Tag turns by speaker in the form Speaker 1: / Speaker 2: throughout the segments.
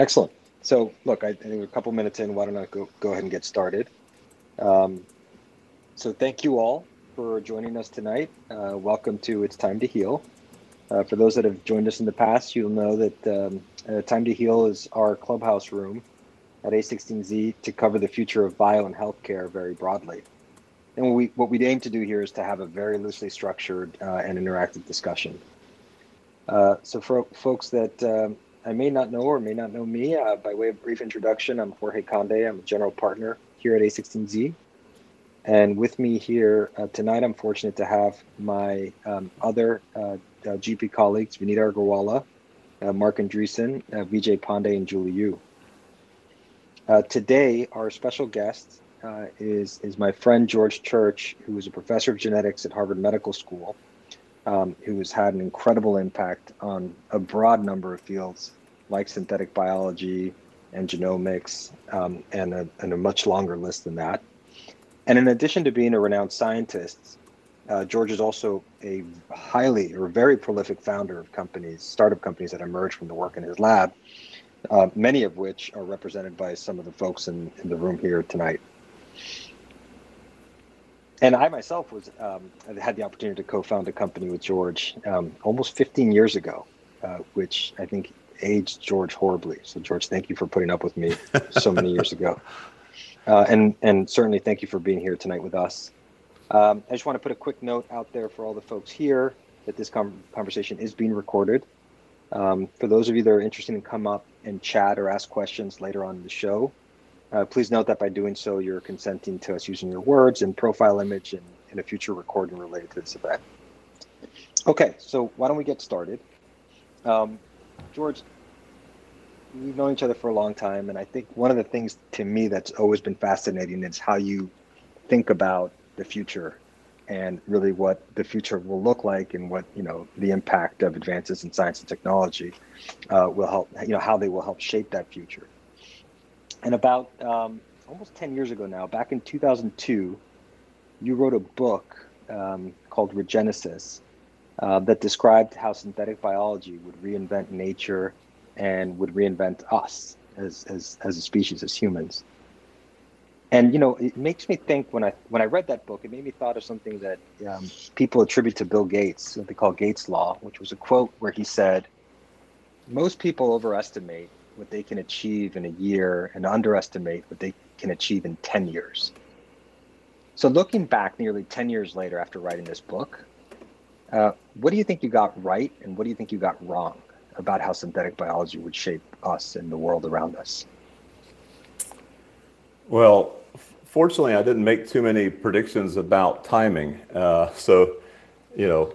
Speaker 1: Excellent. So, look, I, think we're a couple minutes in. Why don't I go, go ahead and get started? Um, so, thank you all for joining us tonight. Uh, welcome to It's Time to Heal. Uh, for those that have joined us in the past, you'll know that um, uh, Time to Heal is our clubhouse room at A16Z to cover the future of bio and healthcare very broadly. And what we, what we aim to do here is to have a very loosely structured uh, and interactive discussion. Uh, so, for folks that um, I may not know or may not know me, uh, by way of brief introduction, I'm Jorge Conde. I'm a general partner here at A16Z. And with me here uh, tonight, I'm fortunate to have my um, other uh, uh GP colleagues, Vinita Agarwala, uh, Mark Andreessen, uh, Vijay Pandey, and Julie Yu. today, our special guest is, is my friend George Church, who is a professor of genetics at Harvard Medical School um, who has had an incredible impact on a broad number of fields like synthetic biology and genomics, um, and, a, and, a, much longer list than that. And in addition to being a renowned scientist, uh, George is also a highly or very prolific founder of companies, startup companies that emerged from the work in his lab, uh, many of which are represented by some of the folks in, in the room here tonight and I myself was um, had the opportunity to co-found a company with George um, almost 15 years ago, uh, which I think aged George horribly. So George, thank you for putting up with me so many years ago, uh, and and certainly thank you for being here tonight with us. Um, I just want to put a quick note out there for all the folks here that this com- conversation is being recorded. Um, for those of you that are interested in come up and chat or ask questions later on in the show, uh, please note that by doing so, you're consenting to us using your words and profile image in, in a future recording related to this event. Okay, so why don't we get started? Um, George, we've known each other for a long time, and I think one of the things to me that's always been fascinating is how you think about the future and really what the future will look like and what you know the impact of advances in science and technology uh, will help you know how they will help shape that future and about um, almost 10 years ago now, back in 2002, you wrote a book um, called Regenesis uh, that described how synthetic biology would reinvent nature and would reinvent us as, as, as a species, as humans. And you know, it makes me think when I when I read that book, it made me thought of something that um, people attribute to Bill Gates, what they call Gates' law, which was a quote where he said, "Most people overestimate what they can achieve in a year and underestimate what they can achieve in 10 years. So, looking back nearly 10 years later after writing this book, uh, what do you think you got right and what do you think you got wrong about how synthetic biology would shape us and the world around us?
Speaker 2: Well, fortunately, I didn't make too many predictions about timing. Uh, so, you know,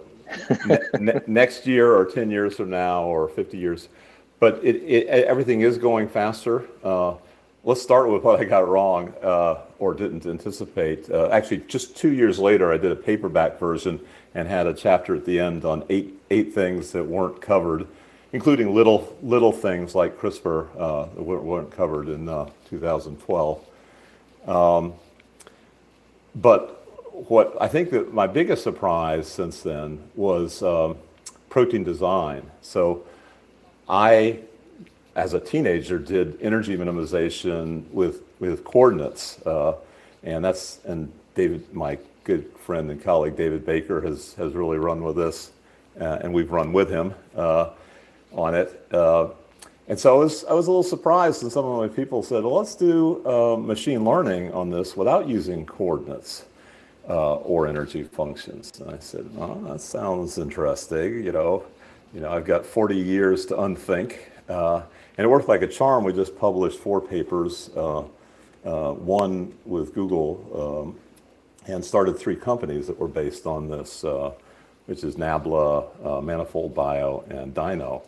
Speaker 2: ne- ne- next year or 10 years from now or 50 years, but it, it, everything is going faster. Uh, let's start with what I got wrong uh, or didn't anticipate. Uh, actually, just two years later, I did a paperback version and had a chapter at the end on eight eight things that weren't covered, including little little things like CRISPR uh, that weren't covered in uh, 2012. Um, but what I think that my biggest surprise since then was um, protein design. So I, as a teenager, did energy minimization with with coordinates, uh, and that's and David, my good friend and colleague David Baker, has has really run with this, uh, and we've run with him uh, on it. Uh, and so I was I was a little surprised when some of my people said, "Well, let's do uh, machine learning on this without using coordinates." Uh, or energy functions. And I said, "Oh, that sounds interesting. You know, you know, I've got 40 years to unthink. Uh, and it worked like a charm. We just published four papers, uh, uh, one with Google, um, and started three companies that were based on this, uh, which is Nabla, uh, Manifold Bio, and Dino.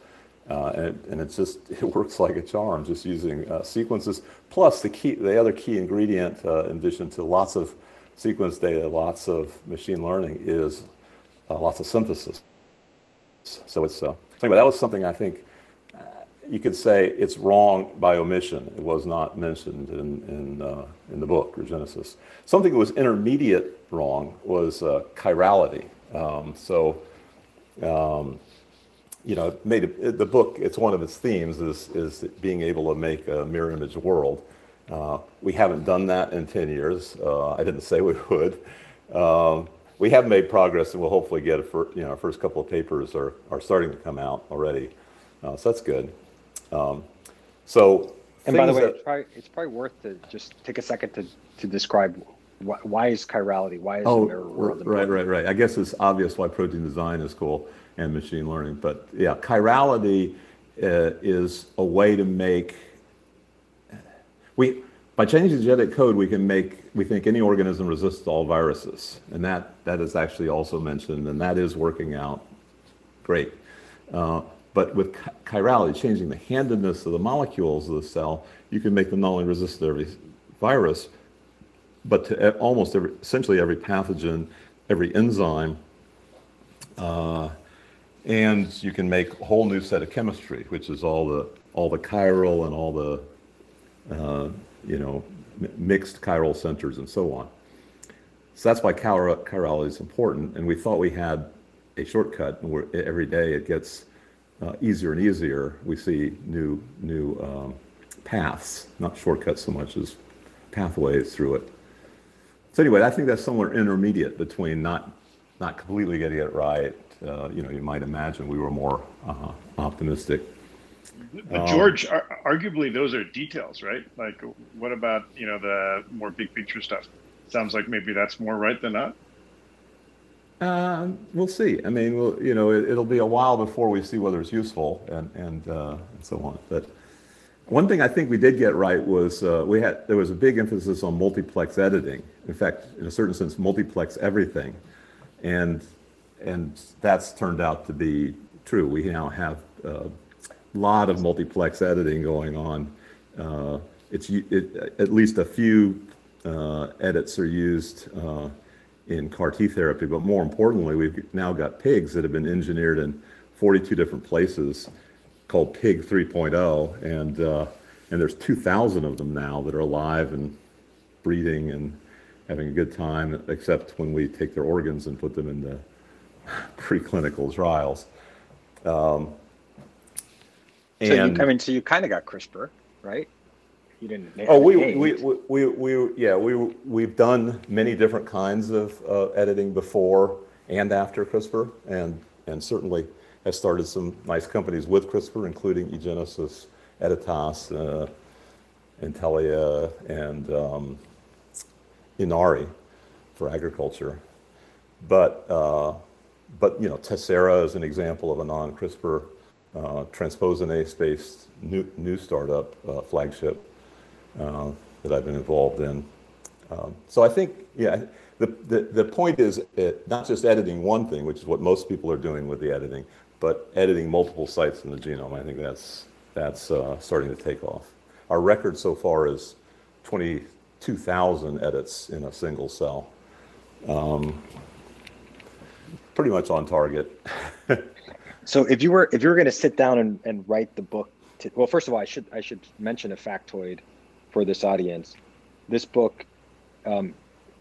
Speaker 2: Uh, and, it, and it's just it works like a charm, just using sequences. Plus, the key, the other key ingredient, in addition to lots of sequence data, lots of machine learning, is lots of synthesis. So it's uh, anyway, that was something I think uh, you could say it's wrong by omission. It was not mentioned in in uh, in the book or Genesis. Something that was intermediate wrong was uh, chirality. Um, so. Um, you know, made a, the book. It's one of its themes is is being able to make a mirror image world. Uh, we haven't done that in 10 years. Uh, I didn't say we would. Um, we have made progress, and we'll hopefully get a fir- you know our first couple of papers are are starting to come out already. Uh, so that's good. Um, so
Speaker 1: and by the way,
Speaker 2: that,
Speaker 1: it's, probably, it's probably worth to just take a second to to describe why, why is chirality? Why is
Speaker 2: oh,
Speaker 1: the mirror world?
Speaker 2: Right, right, right. I guess it's obvious why protein design is cool and machine learning. But yeah, chirality uh, is a way to make we by changing the genetic code, we can make we think any organism resists all viruses, and that that is actually also mentioned, and that is working out great. Uh, but with chirality, changing the handedness of the molecules of the cell, you can make them not only resist every virus, but to almost every, essentially every pathogen, every enzyme, uh, and you can make a whole new set of chemistry, which is all the all the chiral and all the uh, you know mixed chiral centers and so on. So that's why chir- chirality is important, and we thought we had a shortcut. And every day it gets uh, easier and easier. We see new new um, paths, not shortcuts so much as pathways through it. So anyway, I think that's somewhere intermediate between not not completely getting it right. Uh, you know, you might imagine we were more uh, optimistic.
Speaker 3: But George, um, arguably those are details, right? Like, what about you know the more big picture stuff? Sounds like maybe that's more right than not.
Speaker 2: Uh, we'll see. I mean, we'll, you know, it, will be a while before we see whether it's useful and and, uh, and so on. But one thing I think we did get right was uh, we had there was a big emphasis on multiplex editing. In fact, in a certain sense, multiplex everything, and and that's turned out to be true. We now have a lot of multiplex editing going on. Uh, it's it, at least a few uh, edits are used uh, in CAR T therapy, but more importantly, we've now got pigs that have been engineered in 42 different places called Pig 3.0, and uh, and there's 2,000 of them now that are alive and breeding and having a good time, except when we take their organs and put them into preclinical trials. Um,
Speaker 1: so you, I mean, so you kind of got CRISPR, right? You didn't.
Speaker 2: Oh, we, we, we, we, yeah, we, we've done many different kinds of uh, editing before and after CRISPR, and and certainly has started some nice companies with CRISPR, including eGenesis, Editas, uh, Intellia, and um, Inari for agriculture. But, uh, but you know, Tessera is an example of a non-CRISPR uh, transposinase-based new, new startup uh, flagship uh, that I've been involved in. Um, so I think, yeah, the, the, the point is it, not just editing one thing, which is what most people are doing with the editing, but editing multiple sites in the genome. I think that's, that's uh, starting to take off. Our record so far is 22,000 edits in a single cell. Um, pretty much on target.
Speaker 1: so if you were if you were going to sit down and, and write the book, to, well, first of all, I should I should mention a factoid for this audience. This book um,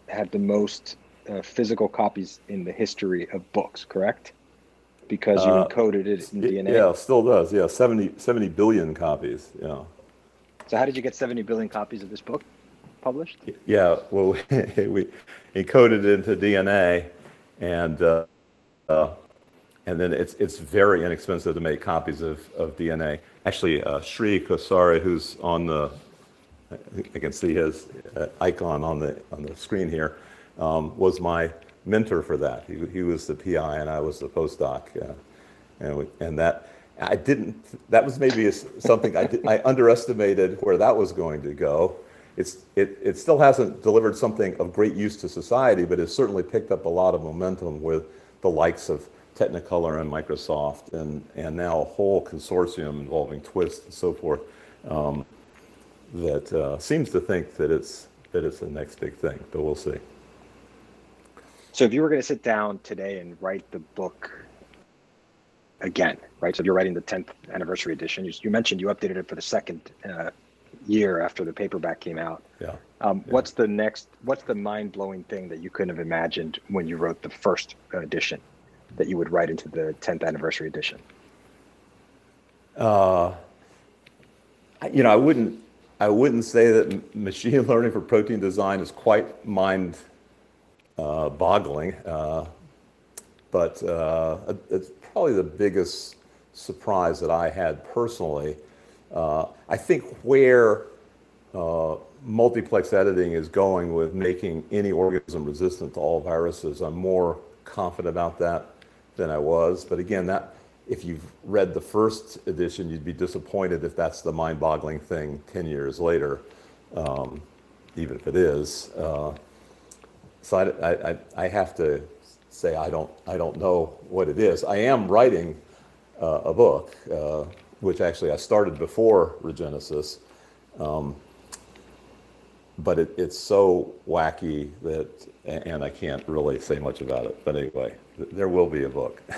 Speaker 1: had the most uh, physical copies in the history of books, correct? because you uh, encoded it in DNA.
Speaker 2: Yeah, still does. Yeah, 70, 70 billion copies. Yeah.
Speaker 1: So how did you get 70 billion copies of this book published?
Speaker 2: Yeah, well, we encoded it into DNA, and uh, uh, and then it's it's very inexpensive to make copies of, of DNA. Actually, uh, Sri Kosari, who's on the, I can see his uh, icon on the on the screen here, um, was my mentor for that. He, he was the PI and I was the postdoc. Uh, and, we, and that, I didn't, that was maybe something I, did, I underestimated where that was going to go. It's, it, it still hasn't delivered something of great use to society, but it's certainly picked up a lot of momentum with the likes of Technicolor and Microsoft, and, and now a whole consortium involving Twist and so forth um, that uh, seems to think that it's, that it's the next big thing, but we'll see.
Speaker 1: So if you were going to sit down today and write the book again, right? So if you're writing the 10th anniversary edition. You, you mentioned you updated it for the second uh, year after the paperback came out.
Speaker 2: Yeah.
Speaker 1: Um,
Speaker 2: yeah.
Speaker 1: What's the next? What's the mind blowing thing that you couldn't have imagined when you wrote the first edition that you would write into the 10th anniversary edition?
Speaker 2: Uh, you know, I wouldn't, I wouldn't say that machine learning for protein design is quite mind uh, boggling, uh, but uh, it's probably the biggest surprise that I had personally. Uh, I think where uh, multiplex editing is going with making any organism resistant to all viruses, I'm more confident about that than I was. But again, that if you've read the first edition, you'd be disappointed if that's the mind-boggling thing 10 years later, um, even if it is. Uh, so I, I, I, have to say I don't, I don't know what it is. I am writing uh, a book, uh, which actually I started before Regenesis. Um, but it, it's so wacky that, and I can't really say much about it. But anyway, there will be a book.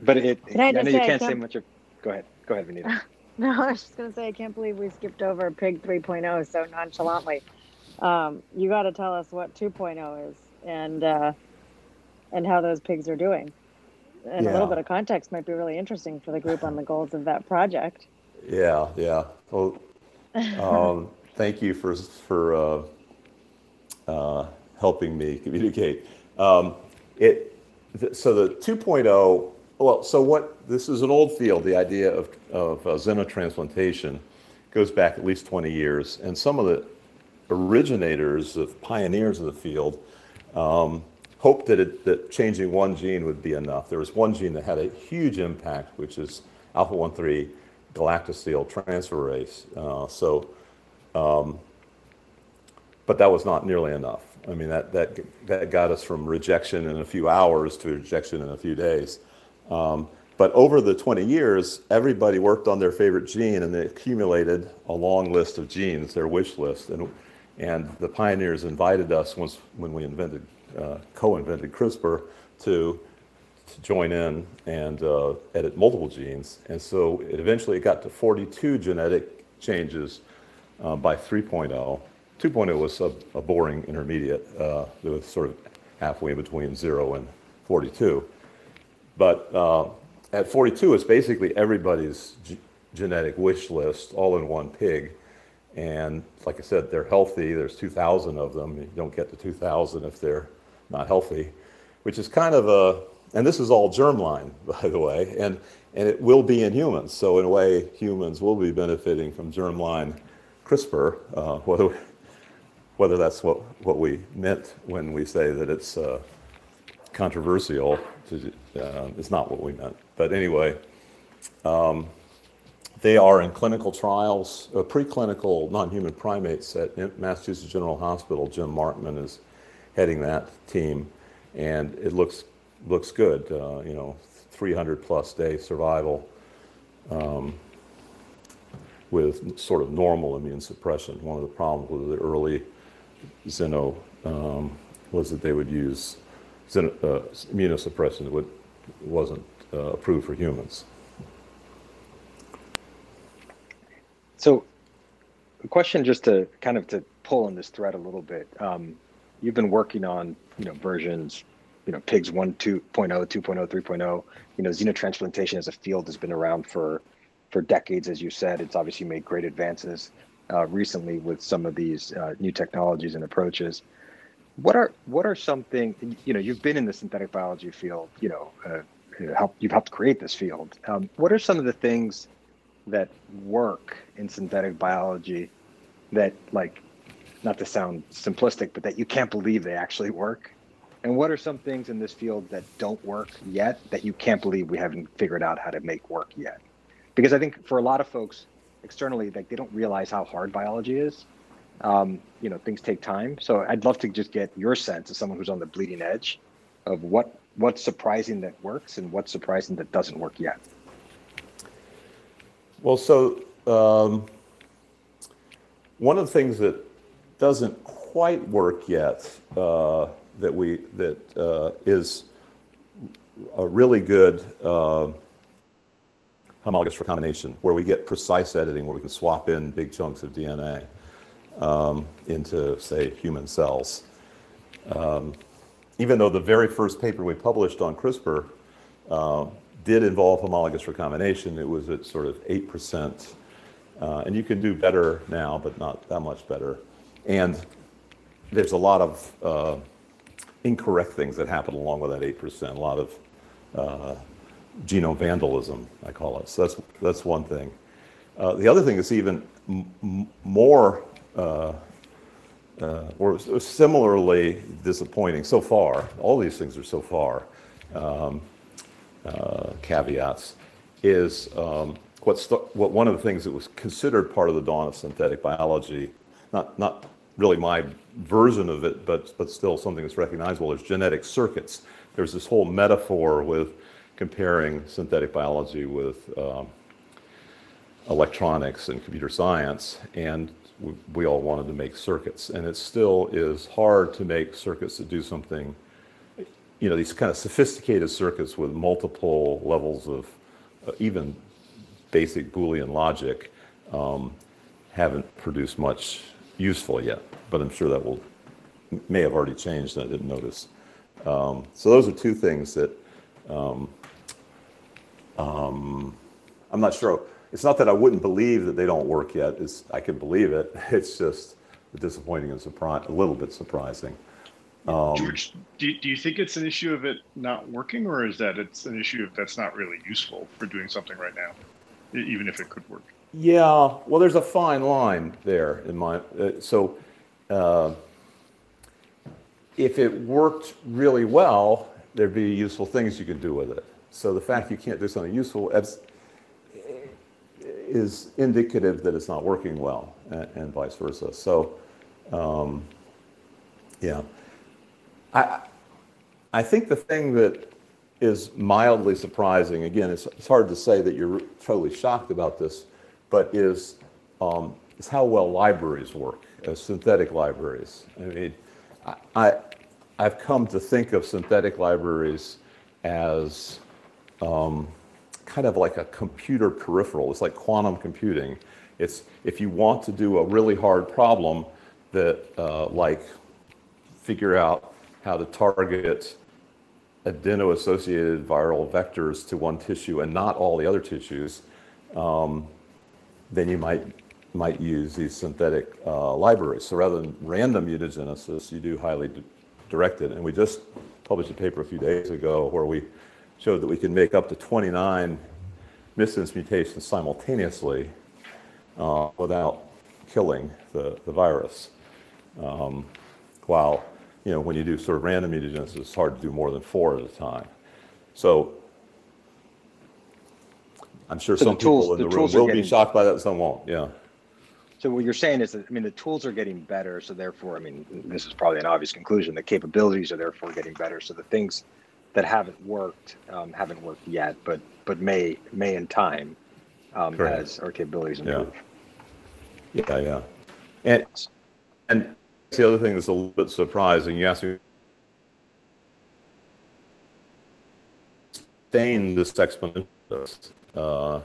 Speaker 1: But it, I, I know you can't, can't, say much. Of, go ahead. Go ahead, Vanita.
Speaker 4: no, I was just going to say, I can't believe we skipped over Pig 3.0 so nonchalantly. Um, you got to tell us what 2.0 is and uh, and how those pigs are doing. And yeah. a little bit of context might be really interesting for the group on the goals of that project.
Speaker 2: Yeah, yeah. Well, um, thank you for for uh, uh, helping me communicate. Um, it so the 2.0 well, so what, this is an old field, the idea of, of uh, xenotransplantation goes back at least 20 years. And some of the originators, of pioneers of the field, um, hoped that, it, that changing one gene would be enough. There was one gene that had a huge impact, which is alpha 1 3 galactosyl transferase. Uh, so, um, but that was not nearly enough. I mean, that, that, that got us from rejection in a few hours to rejection in a few days. Um, but over the 20 years, everybody worked on their favorite gene and they accumulated a long list of genes, their wish list. And, and the pioneers invited us once when we invented, uh, co-invented CRISPR to, to join in and uh, edit multiple genes. And so it eventually it got to 42 genetic changes uh, by 3.0. 2.0 was a, a boring intermediate. Uh, it was sort of halfway between zero and 42. But uh, at 42, it's basically everybody's g- genetic wish list all in one pig. And like I said, they're healthy. There's 2,000 of them. You don't get to 2,000 if they're not healthy, which is kind of a, and this is all germline, by the way, and, and it will be in humans. So in a way, humans will be benefiting from germline CRISPR, uh, whether, whether that's what, what we meant when we say that it's uh, controversial uh, it's not what we meant. But anyway, um, they are in clinical trials, uh, preclinical non-human primates at Massachusetts General Hospital. Jim Markman is heading that team, and it looks looks good. Uh, you know, 300 plus day survival um, with sort of normal immune suppression. One of the problems with the early Xeno um, was that they would use uh, immunosuppressant would, wasn't uh, approved for humans.
Speaker 1: So, a question just to kind of to pull on this thread a little bit. Um, you've been working on you know versions, you know pigs 1, 2.0, 2.0, 3.0. You know xenotransplantation as a field has been around for for decades, as you said. It's obviously made great advances uh, recently with some of these uh, new technologies and approaches. What are what are something you know? You've been in the synthetic biology field. You know, uh, help, you've helped create this field. Um, what are some of the things that work in synthetic biology that, like, not to sound simplistic, but that you can't believe they actually work? And what are some things in this field that don't work yet that you can't believe we haven't figured out how to make work yet? Because I think for a lot of folks externally, like they don't realize how hard biology is. Um, you know things take time. So i'd love to just get your sense as someone who's on the bleeding edge of what what's surprising that works and what's surprising that doesn't work yet.
Speaker 2: Well so um, one of the things that doesn't quite work yet uh, that we that uh, is a really good uh, homologous recombination where we get precise editing where we can swap in big chunks of dna um, into, say, human cells. Um, even though the very first paper we published on CRISPR uh, did involve homologous recombination. It was at sort of 8%. Uh, and you can do better now, but not that much better. And there's a lot of uh, incorrect things that happen along with that 8%, a lot of uh, genome vandalism, I call it. So that's, that's one thing. Uh, the other thing is even more uh, uh, or similarly disappointing so far. All these things are so far um, uh, caveats. Is um, what's the, what one of the things that was considered part of the dawn of synthetic biology, not not really my version of it, but but still something that's recognizable. Is genetic circuits. There's this whole metaphor with comparing synthetic biology with um, electronics and computer science, and we, we, all wanted to make circuits. And it still is hard to make circuits that do something, you know, these kind of sophisticated circuits with multiple levels of uh, even basic Boolean logic um, haven't produced much useful yet. But I'm sure that will may have already changed. I didn't notice. Um, so those are two things that um, um I'm not sure it's not that I wouldn't believe that they don't work yet. It's, I can believe it. It's just disappointing and surprise, a little bit surprising.
Speaker 3: Um, George, do, do you think it's an issue of it not working, or is that it's an issue of that's not really useful for doing something right now, even if it could work?
Speaker 2: Yeah, well, there's a fine line there in my. Uh, so, uh, if it worked really well, there'd be useful things you could do with it. So the fact you can't do something useful, is indicative that it's not working well, and, vice versa. So, um, yeah, I I think the thing that is mildly surprising, again, it's, it's hard to say that you're totally shocked about this, but is um, is how well libraries work as synthetic libraries. I mean, I, I I've come to think of synthetic libraries as um, kind of like a computer peripheral. It's like quantum computing. It's if you want to do a really hard problem that, uh, like, figure out how to target adeno-associated viral vectors to one tissue and not all the other tissues, um, then you might might use these synthetic uh, libraries. So rather than random mutagenesis, you do highly directed. And we just published a paper a few days ago where we showed that we can make up to 29 missense mutations simultaneously uh, without killing the, the virus. Um, while, you know, when you do sort of random mutagenesis, it's hard to do more than four at a time. So I'm sure so some tools, people in the, the room will getting, be shocked by that, some won't. Yeah.
Speaker 1: So what you're saying is that I mean the tools are getting better, so therefore I mean this is probably an obvious conclusion. The capabilities are therefore getting better. So the things that haven't worked um, haven't worked yet, but but may may in time um, as our capabilities improve.
Speaker 2: Yeah. yeah, yeah, and and the other thing that's a little bit surprising. You asked me. Sustain this exponential. Uh,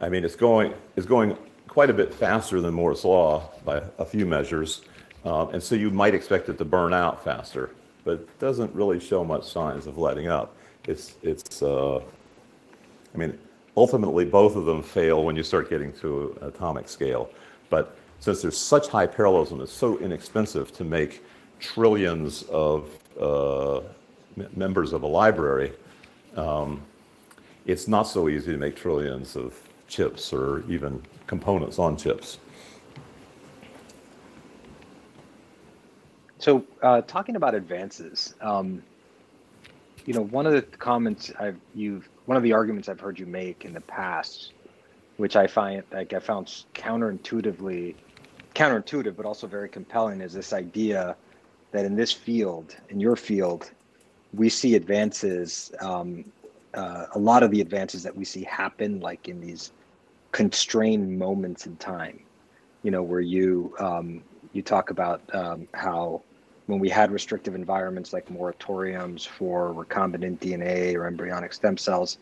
Speaker 2: I mean, it's going it's going quite a bit faster than Moore's law by a few measures, um, and so you might expect it to burn out faster but doesn't really show much signs of letting up. It's, it's uh, I mean, ultimately both of them fail when you start getting to atomic scale. But since there's such high parallelism, it's so inexpensive to make trillions of uh, members of a library, um, it's not so easy to make trillions of chips or even components on chips.
Speaker 1: So, uh, talking about advances, um, you know, one of the comments I've you've one of the arguments I've heard you make in the past, which I find like I found counterintuitively counterintuitive, but also very compelling, is this idea that in this field, in your field, we see advances. Um, uh, a lot of the advances that we see happen like in these constrained moments in time. You know, where you um, you talk about um, how when we had restrictive environments like moratoriums for recombinant DNA or embryonic stem cells,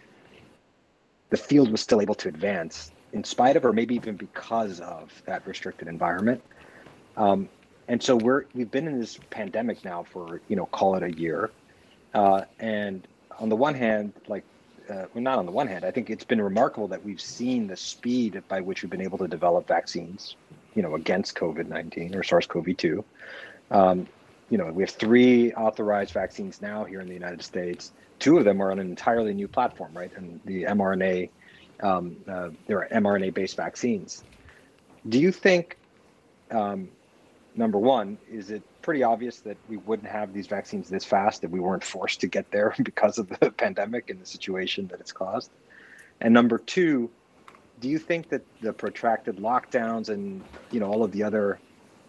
Speaker 1: the field was still able to advance in spite of, or maybe even because of that restricted environment. Um, and so we're we've been in this pandemic now for you know call it a year, uh, and on the one hand, like uh, well, not on the one hand, I think it's been remarkable that we've seen the speed by which we've been able to develop vaccines, you know, against COVID nineteen or SARS CoV two. Um, you know, we have three authorized vaccines now here in the United States. Two of them are on an entirely new platform, right? And the mRNA, um, uh, there are mRNA-based vaccines. Do you think, um, number one, is it pretty obvious that we wouldn't have these vaccines this fast if we weren't forced to get there because of the pandemic and the situation that it's caused? And number two, do you think that the protracted lockdowns and you know all of the other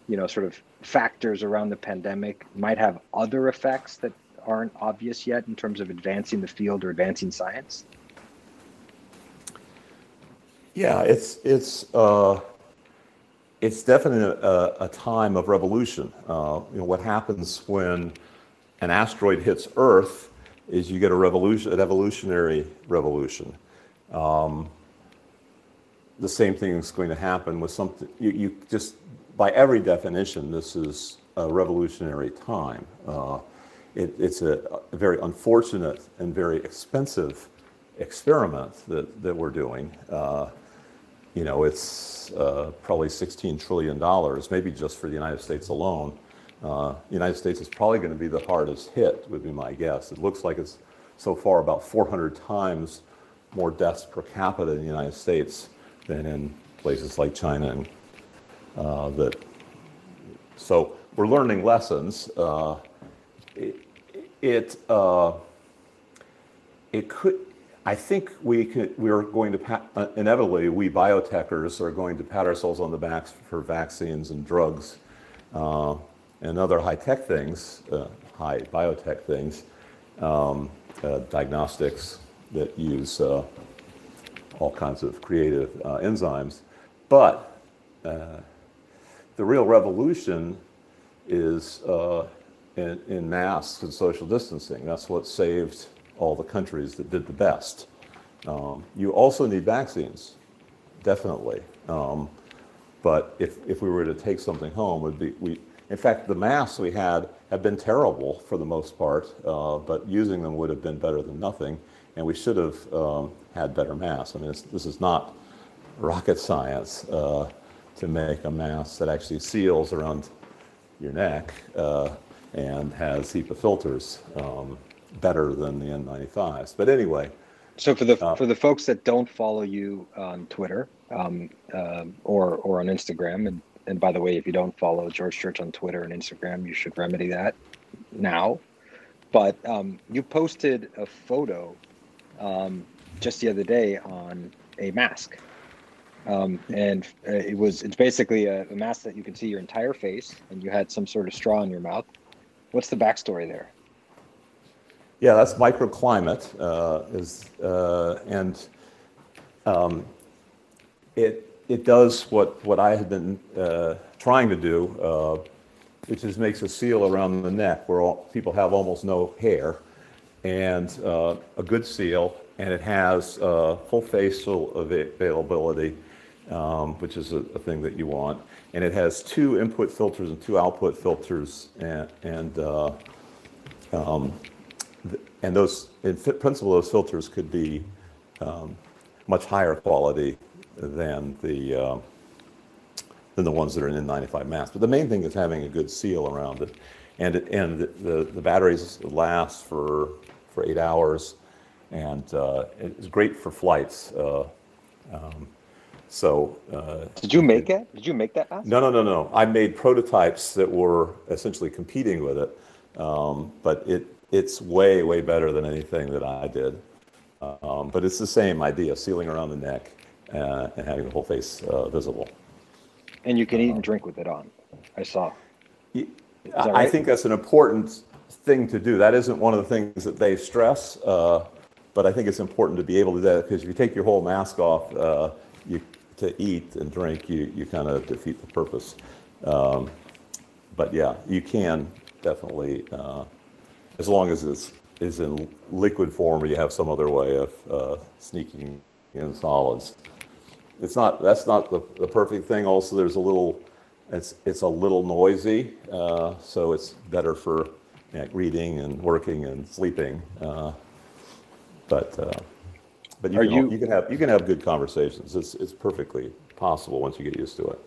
Speaker 1: you know sort of factors around the pandemic might have other effects that aren't obvious yet in terms of advancing the field or advancing science?
Speaker 2: Yeah, it's it's uh, it's definitely a, a, time of revolution. Uh, you know what happens when an asteroid hits Earth is you get a revolution, an evolutionary revolution. Um, the same thing is going to happen with something. You, you just by every definition, this is a revolutionary time. Uh, it, it's a, a, very unfortunate and very expensive experiment that, that we're doing. Uh, you know, it's uh, probably $16 trillion, maybe just for the United States alone. Uh, the United States is probably going to be the hardest hit, would be my guess. It looks like it's so far about 400 times more deaths per capita in the United States than in places like China and uh, that. So we're learning lessons. Uh, it, it, uh, it could, I think we could, we're going to, pat, uh, inevitably, we biotechers are going to pat ourselves on the backs for vaccines and drugs uh, and other high-tech things, uh, high biotech things, um, diagnostics that use all kinds of creative enzymes. But the real revolution is in, in masks and social distancing. That's what saved all the countries that did the best. Um, you also need vaccines, definitely. Um, but if, if we were to take something home, would be we. In fact, the masks we had have been terrible for the most part, uh, but using them would have been better than nothing, and we should have um, had better masks. I mean, this is not rocket science uh, to make a mask that actually seals around your neck. Uh, and has HEPA filters um, better than the N95s. But anyway.
Speaker 1: So for the uh, for the folks that don't follow you on Twitter um, uh, or or on Instagram, and and by the way, if you don't follow George Church on Twitter and Instagram, you should remedy that now. But um, you posted a photo um, just the other day on a mask. Um, and uh, it was it's basically a, a, mask that you can see your entire face and you had some sort of straw in your mouth. What's the backstory there?
Speaker 2: Yeah, that's microclimate, uh, is uh, and um, it it does what what I had been uh, trying to do, uh, which is makes a seal around the neck where all, people have almost no hair, and uh, a good seal, and it has uh, full facial availability, um, which is a, a thing that you want and it has two input filters and two output filters, and and uh, um, and those in principle those filters could be um, much higher quality than the uh, than the ones that are in N95 masks. But the main thing is having a good seal around it, and and the the batteries last for for eight hours, and uh, it's great for flights. Uh, um, so, uh,
Speaker 1: did you make it? Did you make that mask?
Speaker 2: No, no, no, no. I made prototypes that were essentially competing with it, um, but it it's way way better than anything that I did. Um, but it's the same idea: sealing around the neck uh, and having the whole face uh, visible.
Speaker 1: And you can eat and drink with it on. I saw.
Speaker 2: I right? think that's an important thing to do. That isn't one of the things that they stress, uh, but I think it's important to be able to do that because if you take your whole mask off, uh, you to eat and drink, you, you kind of defeat the purpose. Um, but yeah, you can definitely, uh, as long as it's is in liquid form or you have some other way of uh, sneaking in solids. It's not that's not the, the perfect thing. Also, there's a little it's it's a little noisy, uh, so it's better for know, reading and working and sleeping. Uh, but uh, But you
Speaker 1: Are
Speaker 2: can,
Speaker 1: you-
Speaker 2: you can have you can have good conversations. It's it's perfectly possible once you get used to it.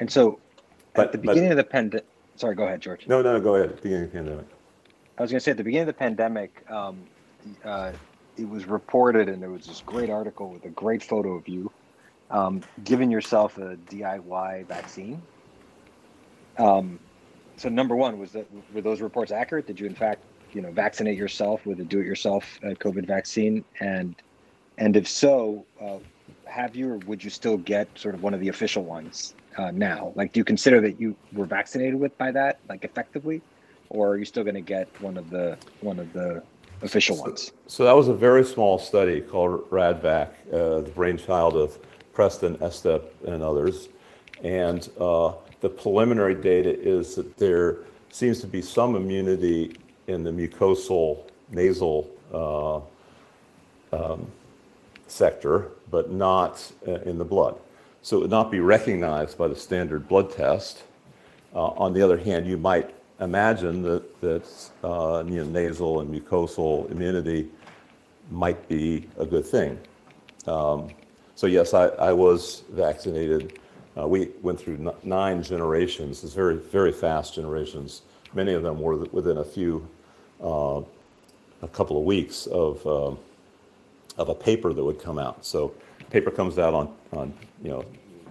Speaker 1: And so,
Speaker 2: But-
Speaker 1: at the
Speaker 2: but-
Speaker 1: beginning of the pandemic, sorry, go ahead, George.
Speaker 2: No, no, no. Go ahead. Beginning of the pandemic.
Speaker 1: I was going to say at the beginning of the pandemic, um, uh, it was reported, and there was this great article with a great photo of you um, giving yourself a DIY vaccine. Um, so, number one, was that were those reports accurate? Did you, in fact, you know, vaccinate yourself with a do-it-yourself uh, COVID vaccine? And and if so, uh, have you, or would you still get sort of one of the official ones uh, now? Like, do you consider that you were vaccinated with by that, like effectively? or are you still going to get one of the one of the official ones?
Speaker 2: So that was a very small study called RADVAC, uh, the brainchild of Preston Estep and others. And uh, the preliminary data is that there seems to be some immunity in the mucosal nasal uh, um, sector, but not uh, in the blood. So it would not be recognized by the standard blood test. Uh, on the other hand, you might imagine that, that uh, you know, nasal and mucosal immunity might be a good thing. Um, so yes, I, I was vaccinated. Uh, we went through nine generations. It's very, very fast generations. Many of them were within a few, uh, a couple of weeks of, um of a paper that would come out. So paper comes out on, on you know,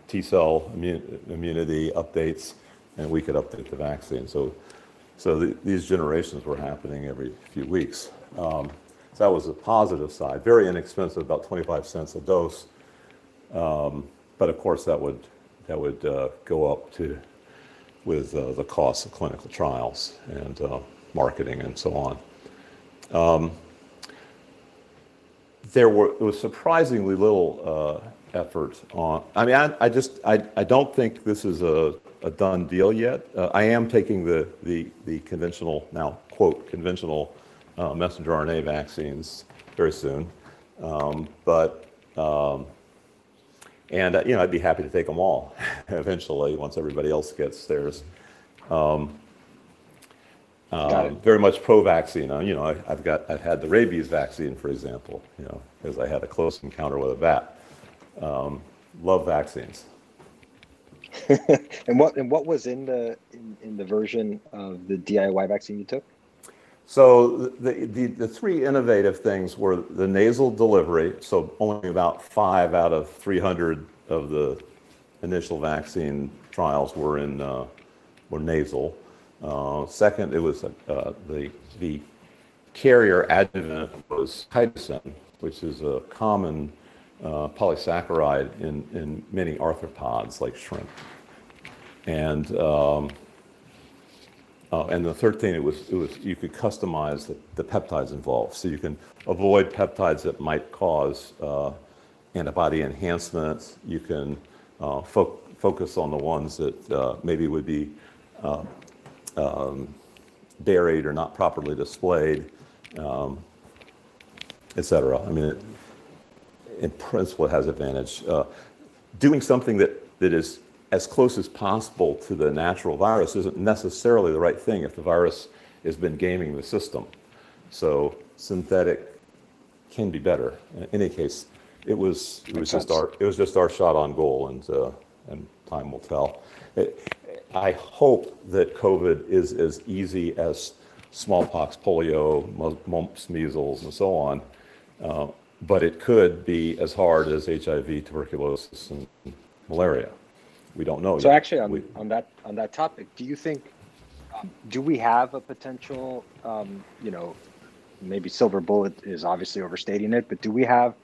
Speaker 2: T cell immu- immunity updates, and we could update the vaccine. So, so the, these generations were happening every few weeks. Um, so that was a positive side. Very inexpensive, about 25 cents a dose. Um, but of course, that would that would uh, go up to with uh, the cost of clinical trials and uh, marketing and so on. Um, there were was surprisingly little uh, effort on. I mean, I, I just I, I don't think this is a, a done deal yet. Uh, I am taking the, the the conventional now quote conventional uh, messenger RNA vaccines very soon, um, but. Um, and uh, you know, I'd be happy to take them all eventually once everybody else gets theirs. Um, um, very much pro-vaccine. Uh, you know, I, I've got I've had the rabies vaccine, for example. You know, because I had a close encounter with a bat. Um, love vaccines.
Speaker 1: and what and what was in the in, in the version of the DIY vaccine you took?
Speaker 2: So the, the, the three innovative things were the nasal delivery. So only about five out of 300 of the initial vaccine trials were in uh, were nasal. Uh, second, it was uh, the the carrier adjuvant was chitosan, which is a common uh, polysaccharide in, in many arthropods like shrimp. And um, uh, and the third thing, it was, it was you could customize the, the peptides involved. So you can avoid peptides that might cause uh, antibody enhancements. You can uh, fo- focus on the ones that uh, maybe would be uh, um, buried or not properly displayed, um, et cetera. I mean, it, in principle, it has advantage. Uh, doing something that, that is as close as possible to the natural virus isn't necessarily the right thing if the virus has been gaming the system. So synthetic can be better. In any case, it was it was just our it was just our shot on goal, and uh, and time will tell. It, I hope that COVID is as easy as smallpox, polio, mumps, measles, and so on. Uh, but it could be as hard as HIV, tuberculosis, and malaria. We don't know
Speaker 1: So
Speaker 2: yet.
Speaker 1: actually, on,
Speaker 2: We-
Speaker 1: on that on that topic, do you think um, do we have a potential? Um, you know, maybe silver bullet is obviously overstating it, but do we have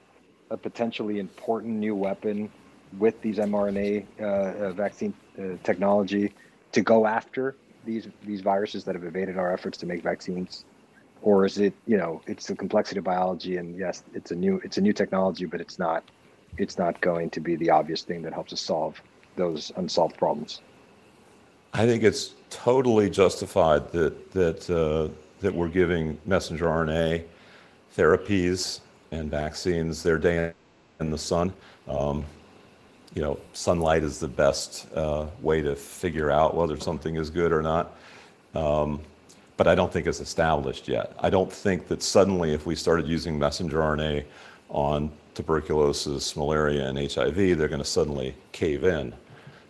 Speaker 1: a potentially important new weapon with these mRNA uh, uh, vaccine uh, technology to go after these these viruses that have evaded our efforts to make vaccines? Or is it, you know, it's the complexity of biology, and yes, it's a new it's a new technology, but it's not it's not going to be the obvious thing that helps us solve those unsolved problems.
Speaker 2: I think it's totally justified that that uh, that we're giving messenger RNA therapies and vaccines their day in the sun. Um, you know, sunlight is the best uh, way to figure out whether something is good or not. Um, but I don't think it's established yet. I don't think that suddenly, if we started using messenger RNA on tuberculosis, malaria, and HIV, they're going to suddenly cave in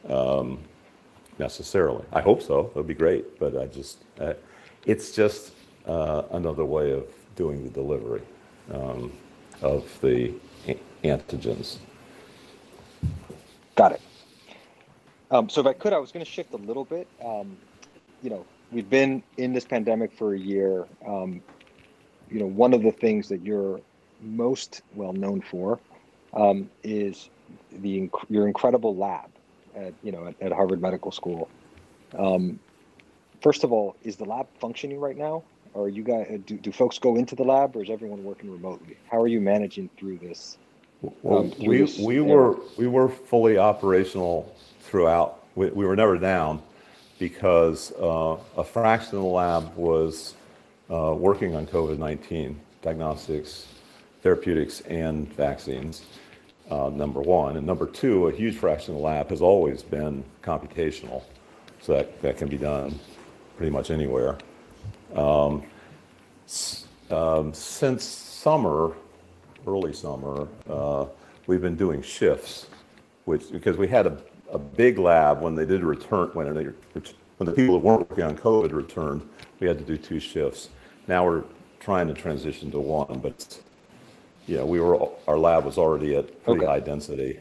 Speaker 2: um, necessarily. I hope so. It would be great, but I just, uh, it's just uh, another way of doing the delivery um, of the antigens.
Speaker 1: Got it. Um, so if I could, I was going to shift a little bit. Um, you know, we've been in this pandemic for a year. Um, you know, one of the things that you're most well known for um, is the your incredible lab at you know at, at Harvard Medical School. Um, first of all, is the lab functioning right now? Or you guys do, do folks go into the lab, or is everyone working remotely? How are you managing through this?
Speaker 2: Well, um, through we this we were we were fully operational throughout. We, we were never down because uh, a fraction of the lab was uh, working on COVID 19 diagnostics, therapeutics, and vaccines, uh, number one. And number two, a huge fraction of the lab has always been computational. So that, that can be done pretty much anywhere. Um, um, since summer, early summer, uh, we've been doing shifts, which because we had a a big lab when they did return when they when the people that weren't working on COVID returned, we had to do two shifts. Now we're trying to transition to one, but yeah, we were our lab was already at pretty okay. high density.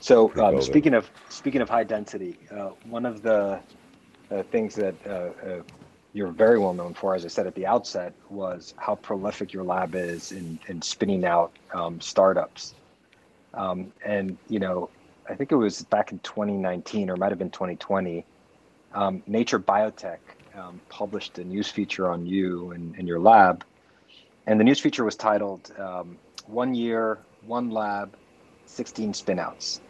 Speaker 1: So um, speaking of speaking of high density, uh, one of the uh, things that uh, uh, you're very well known for, as I said at the outset, was how prolific your lab is in, in spinning out um, startups. Um, and you know, I think it was back in 2019 or might have been 2020. Um, Nature Biotech um, published a news feature on you and, and, your lab, and the news feature was titled um, "One Year, One Lab, 16 Spinouts,"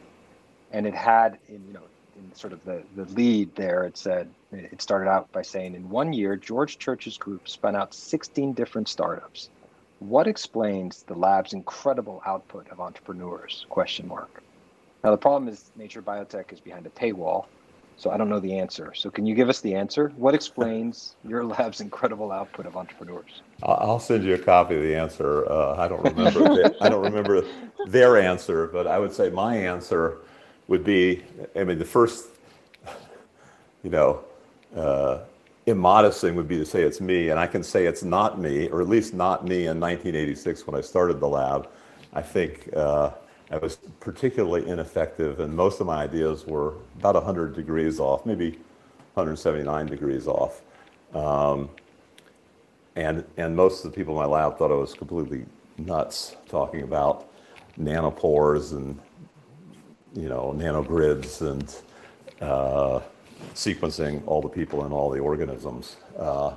Speaker 1: and it had in you know in sort of the the lead there it said it started out by saying in one year George Church's group spun out 16 different startups. What explains the lab's incredible output of entrepreneurs? Question mark. Now, the problem is Nature Biotech is behind a paywall, so I don't know the answer. So, can you give us the answer? What explains your lab's incredible output of entrepreneurs?
Speaker 2: I'll send you a copy of the answer. Uh, I don't remember. their, I don't remember their answer, but I would say my answer would be. I mean, the first, you know, uh, immodest thing would be to say it's me, and I can say it's not me, or at least not me in 1986 when I started the lab. I think. Uh, I was particularly ineffective, and most of my ideas were about 100 degrees off, maybe 179 degrees off. Um, and, and most of the people in my lab thought I was completely nuts talking about nanopores and you know nanogrids and uh, sequencing all the people and all the organisms. Uh,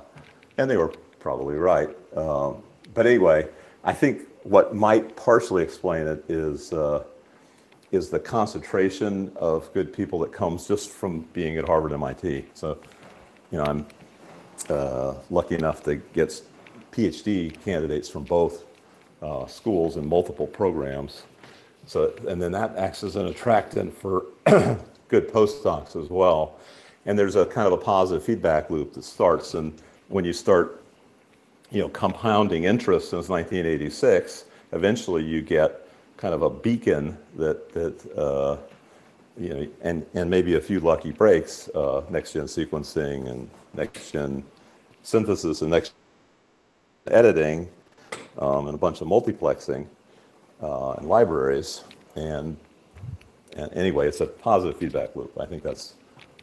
Speaker 2: and they were probably right. Um, but anyway, I think what might partially explain it is uh, is the concentration of good people that comes just from being at Harvard MIT. So, you know, I'm uh, lucky enough to get PhD candidates from both uh, schools and multiple programs. So, and then that acts as an attractant for good postdocs as well. And there's a kind of a positive feedback loop that starts. And when you start you know, compounding interest since 1986, eventually you get kind of a beacon that, that uh, you know, and, and maybe a few lucky breaks, uh, next gen sequencing and next gen synthesis and next editing um, and a bunch of multiplexing uh, and libraries. And, and anyway, it's a positive feedback loop. I think that's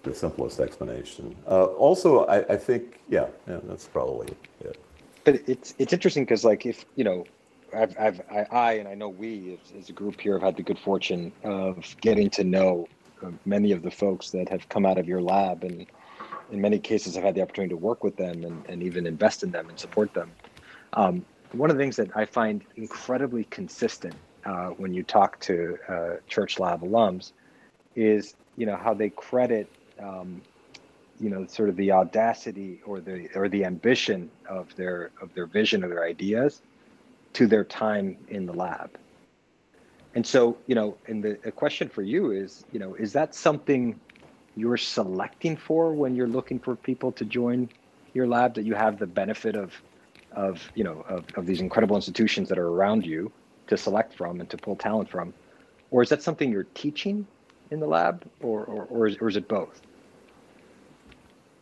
Speaker 2: the simplest explanation. Uh, also, I, I think, yeah, yeah, that's probably it
Speaker 1: but it's it's interesting because like if you know I've, I've I, I, and I know we as, as, a group here have had the good fortune of getting to know uh, many of the folks that have come out of your lab and in many cases I've had the opportunity to work with them and, and even invest in them and support them. Um, one of the things that I find incredibly consistent uh, when you talk to uh, Church Lab alums is you know how they credit um, you know sort of the audacity or the or the ambition of their of their vision or their ideas to their time in the lab and so you know and the, question for you is you know is that something you're selecting for when you're looking for people to join your lab that you have the benefit of of you know of, of these incredible institutions that are around you to select from and to pull talent from, or is that something you're teaching in the lab, or or, or, is, or is it both?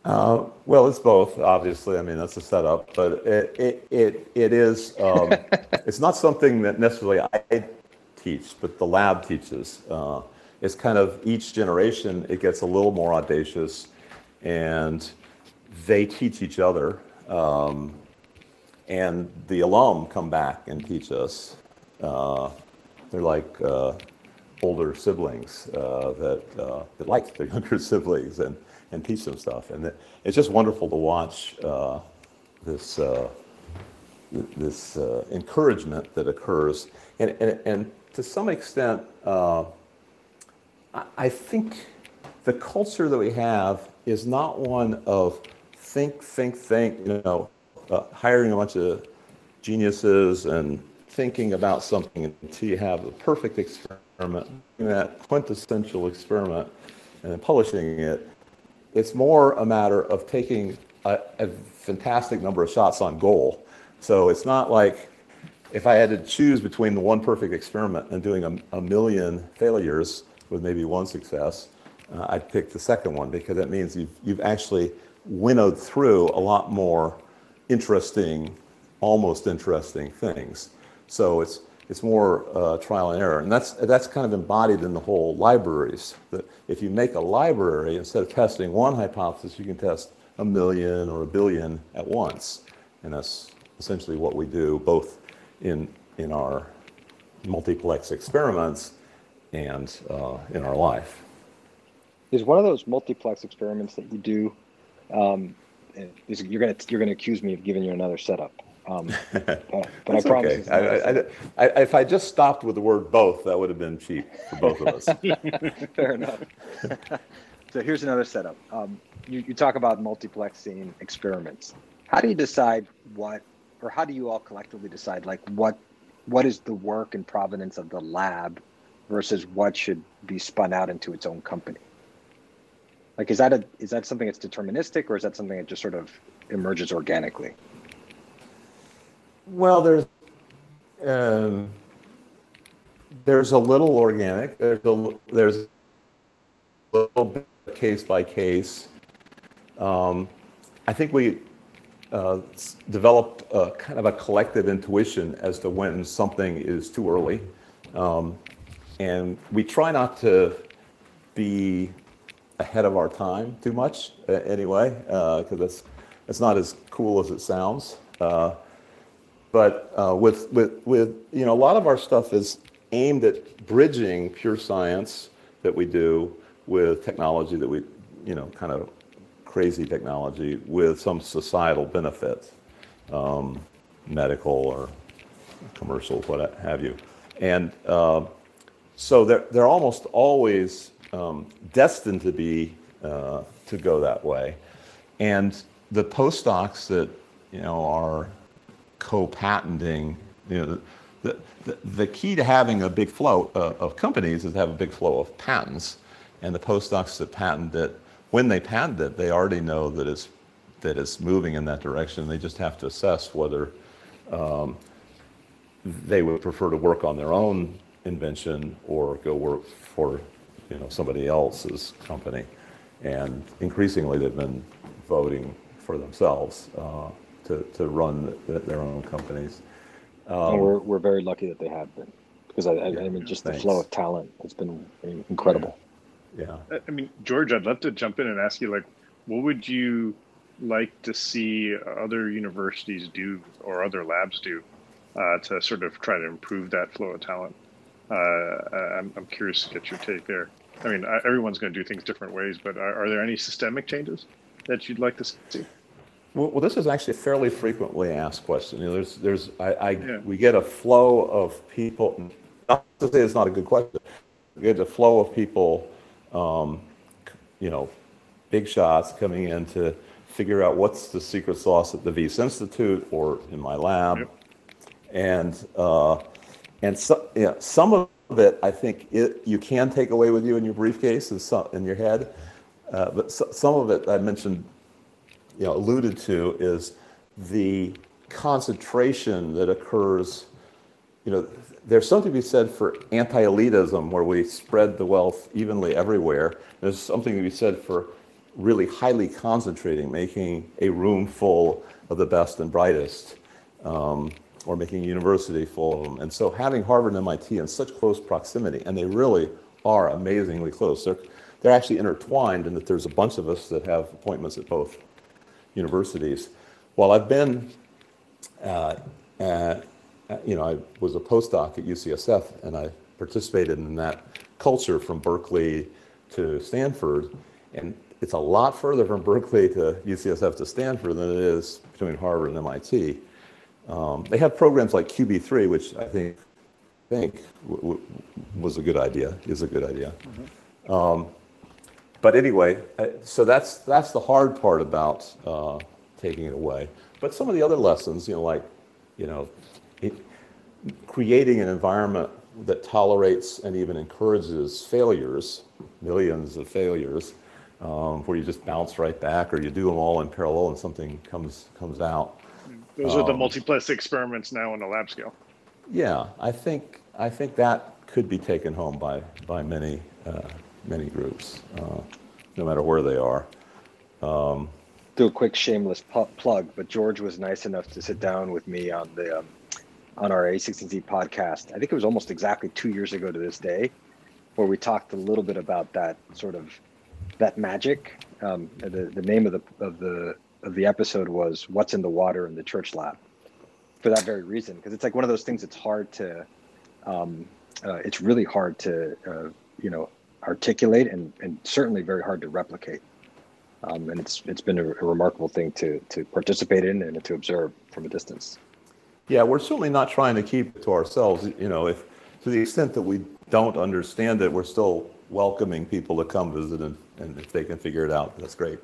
Speaker 2: Uh, well, it's both, obviously. I mean, that's a setup, but it it it, it is. Um, it's not something that necessarily I teach, but the lab teaches. Uh, it's kind of each generation it gets a little more audacious, and they teach each other, um, and the alum come back and teach us. Uh, they're like uh, older siblings uh, that uh, that like their younger siblings and and teach them stuff. And it's just wonderful to watch uh, this uh, this uh, encouragement that occurs. And, and, and to some extent, uh, I think the culture that we have is not one of think, think, think, you know, hiring a bunch of geniuses and thinking about something until you have a perfect experiment, that quintessential experiment, and then publishing it it's more a matter of taking a, a fantastic number of shots on goal. So it's not like if I had to choose between the one perfect experiment and doing a, a million failures with maybe one success, uh, I'd pick the second one because that means you've, you've actually winnowed through a lot more interesting, almost interesting things. So it's, it's more uh, trial and error. And that's, that's kind of embodied in the whole libraries. That if you make a library, instead of testing one hypothesis, you can test a million or a billion at once. And that's essentially what we do both in, in our multiplex experiments and uh, in our life.
Speaker 1: Is one of those multiplex experiments that you do, um, you're going you're to accuse me of giving you another setup. Um, but,
Speaker 2: but I promise. Okay. I, I, I, if I just stopped with the word both, that would have been cheap for both of us.
Speaker 1: Fair enough. so here's another setup. Um, you, you talk about multiplexing experiments. How do you decide what, or how do you all collectively decide, like what, what is the work and provenance of the lab versus what should be spun out into its own company? Like, is that a is that something that's deterministic, or is that something that just sort of emerges organically?
Speaker 2: Well, there's um, there's a little organic. There's a there's a little bit case by case. Um, I think we uh, develop a, kind of a collective intuition as to when something is too early, um, and we try not to be ahead of our time too much uh, anyway, because uh, it's not as cool as it sounds. Uh, but uh, with, with, with, you know, a lot of our stuff is aimed at bridging pure science that we do with technology that we, you know, kind of crazy technology with some societal benefits, um, medical or commercial, what have you. And uh, so they're, they're almost always um, destined to be, uh, to go that way. And the postdocs that, you know, are co-patenting. You know, the, the, the key to having a big flow uh, of companies is to have a big flow of patents. And the postdocs that patent it, when they patent it, they already know that it's, that it's moving in that direction. They just have to assess whether um, they would prefer to work on their own invention or go work for you know, somebody else's company. And increasingly, they've been voting for themselves. Uh, to, to run the, their own companies.
Speaker 1: Um, we're, we're very lucky that they have been because I, I, I mean, just Thanks. the flow of talent has been incredible.
Speaker 2: Yeah.
Speaker 3: I mean, George, I'd love to jump in and ask you, like, what would you like to see other universities do or other labs do uh, to sort of try to improve that flow of talent? Uh, I'm, I'm curious to get your take there. I mean, everyone's going to do things different ways, but are, are there any systemic changes that you'd like to see?
Speaker 2: Well, well, this is actually a fairly frequently asked question. You know, there's, there's, I, I yeah. we get a flow of people. Not to say it's not a good question. We get a flow of people, um, you know, big shots coming in to figure out what's the secret sauce at the Wyss Institute or in my lab, yep. and uh, and so, yeah, some of it I think it, you can take away with you in your briefcase and some, in your head, uh, but so, some of it I mentioned you know, alluded to is the concentration that occurs. You know, there's something to be said for anti-elitism, where we spread the wealth evenly everywhere. There's something to be said for really highly concentrating, making a room full of the best and brightest, um, or making a university full of them. And so having Harvard and MIT in such close proximity, and they really are amazingly close. They're, they're actually intertwined in that there's a bunch of us that have appointments at both universities. While I've been, uh, uh, you know, I was a postdoc at UCSF and I participated in that culture from Berkeley to Stanford. And it's a lot further from Berkeley to UCSF to Stanford than it is between Harvard and MIT. Um, they have programs like QB3, which I think think w- w- was a good idea. Is a good idea. Mm-hmm. Um, but anyway, uh, so that's that's the hard part about uh, taking it away. But some of the other lessons, you know, like you know, it, creating an environment that tolerates and even encourages failures, millions of failures, um, where you just bounce right back, or you do them all in parallel and something comes comes out.
Speaker 3: Those um, are the um, multiplex experiments now on a lab scale.
Speaker 2: Yeah, I think I think that could be taken home by by many uh, many groups, uh, no matter where they are. Um,
Speaker 1: Do a quick shameless pu- plug, but George was nice enough to sit down with me on the um, on our A16Z podcast. I think it was almost exactly two years ago to this day, where we talked a little bit about that sort of that magic. Um, the the name of the of the of the episode was "What's in the Water in the Church Lab," for that very reason, because it's like one of those things that's hard to, um, uh, it's really hard to, uh, you know, articulate and, and certainly very hard to replicate. Um, and it's it's been a, a, remarkable thing to to participate in and to observe from a distance.
Speaker 2: Yeah, we're certainly not trying to keep it to ourselves. You know, if to the extent that we don't understand it, we're still welcoming people to come visit, and, and if they can figure it out, that's great.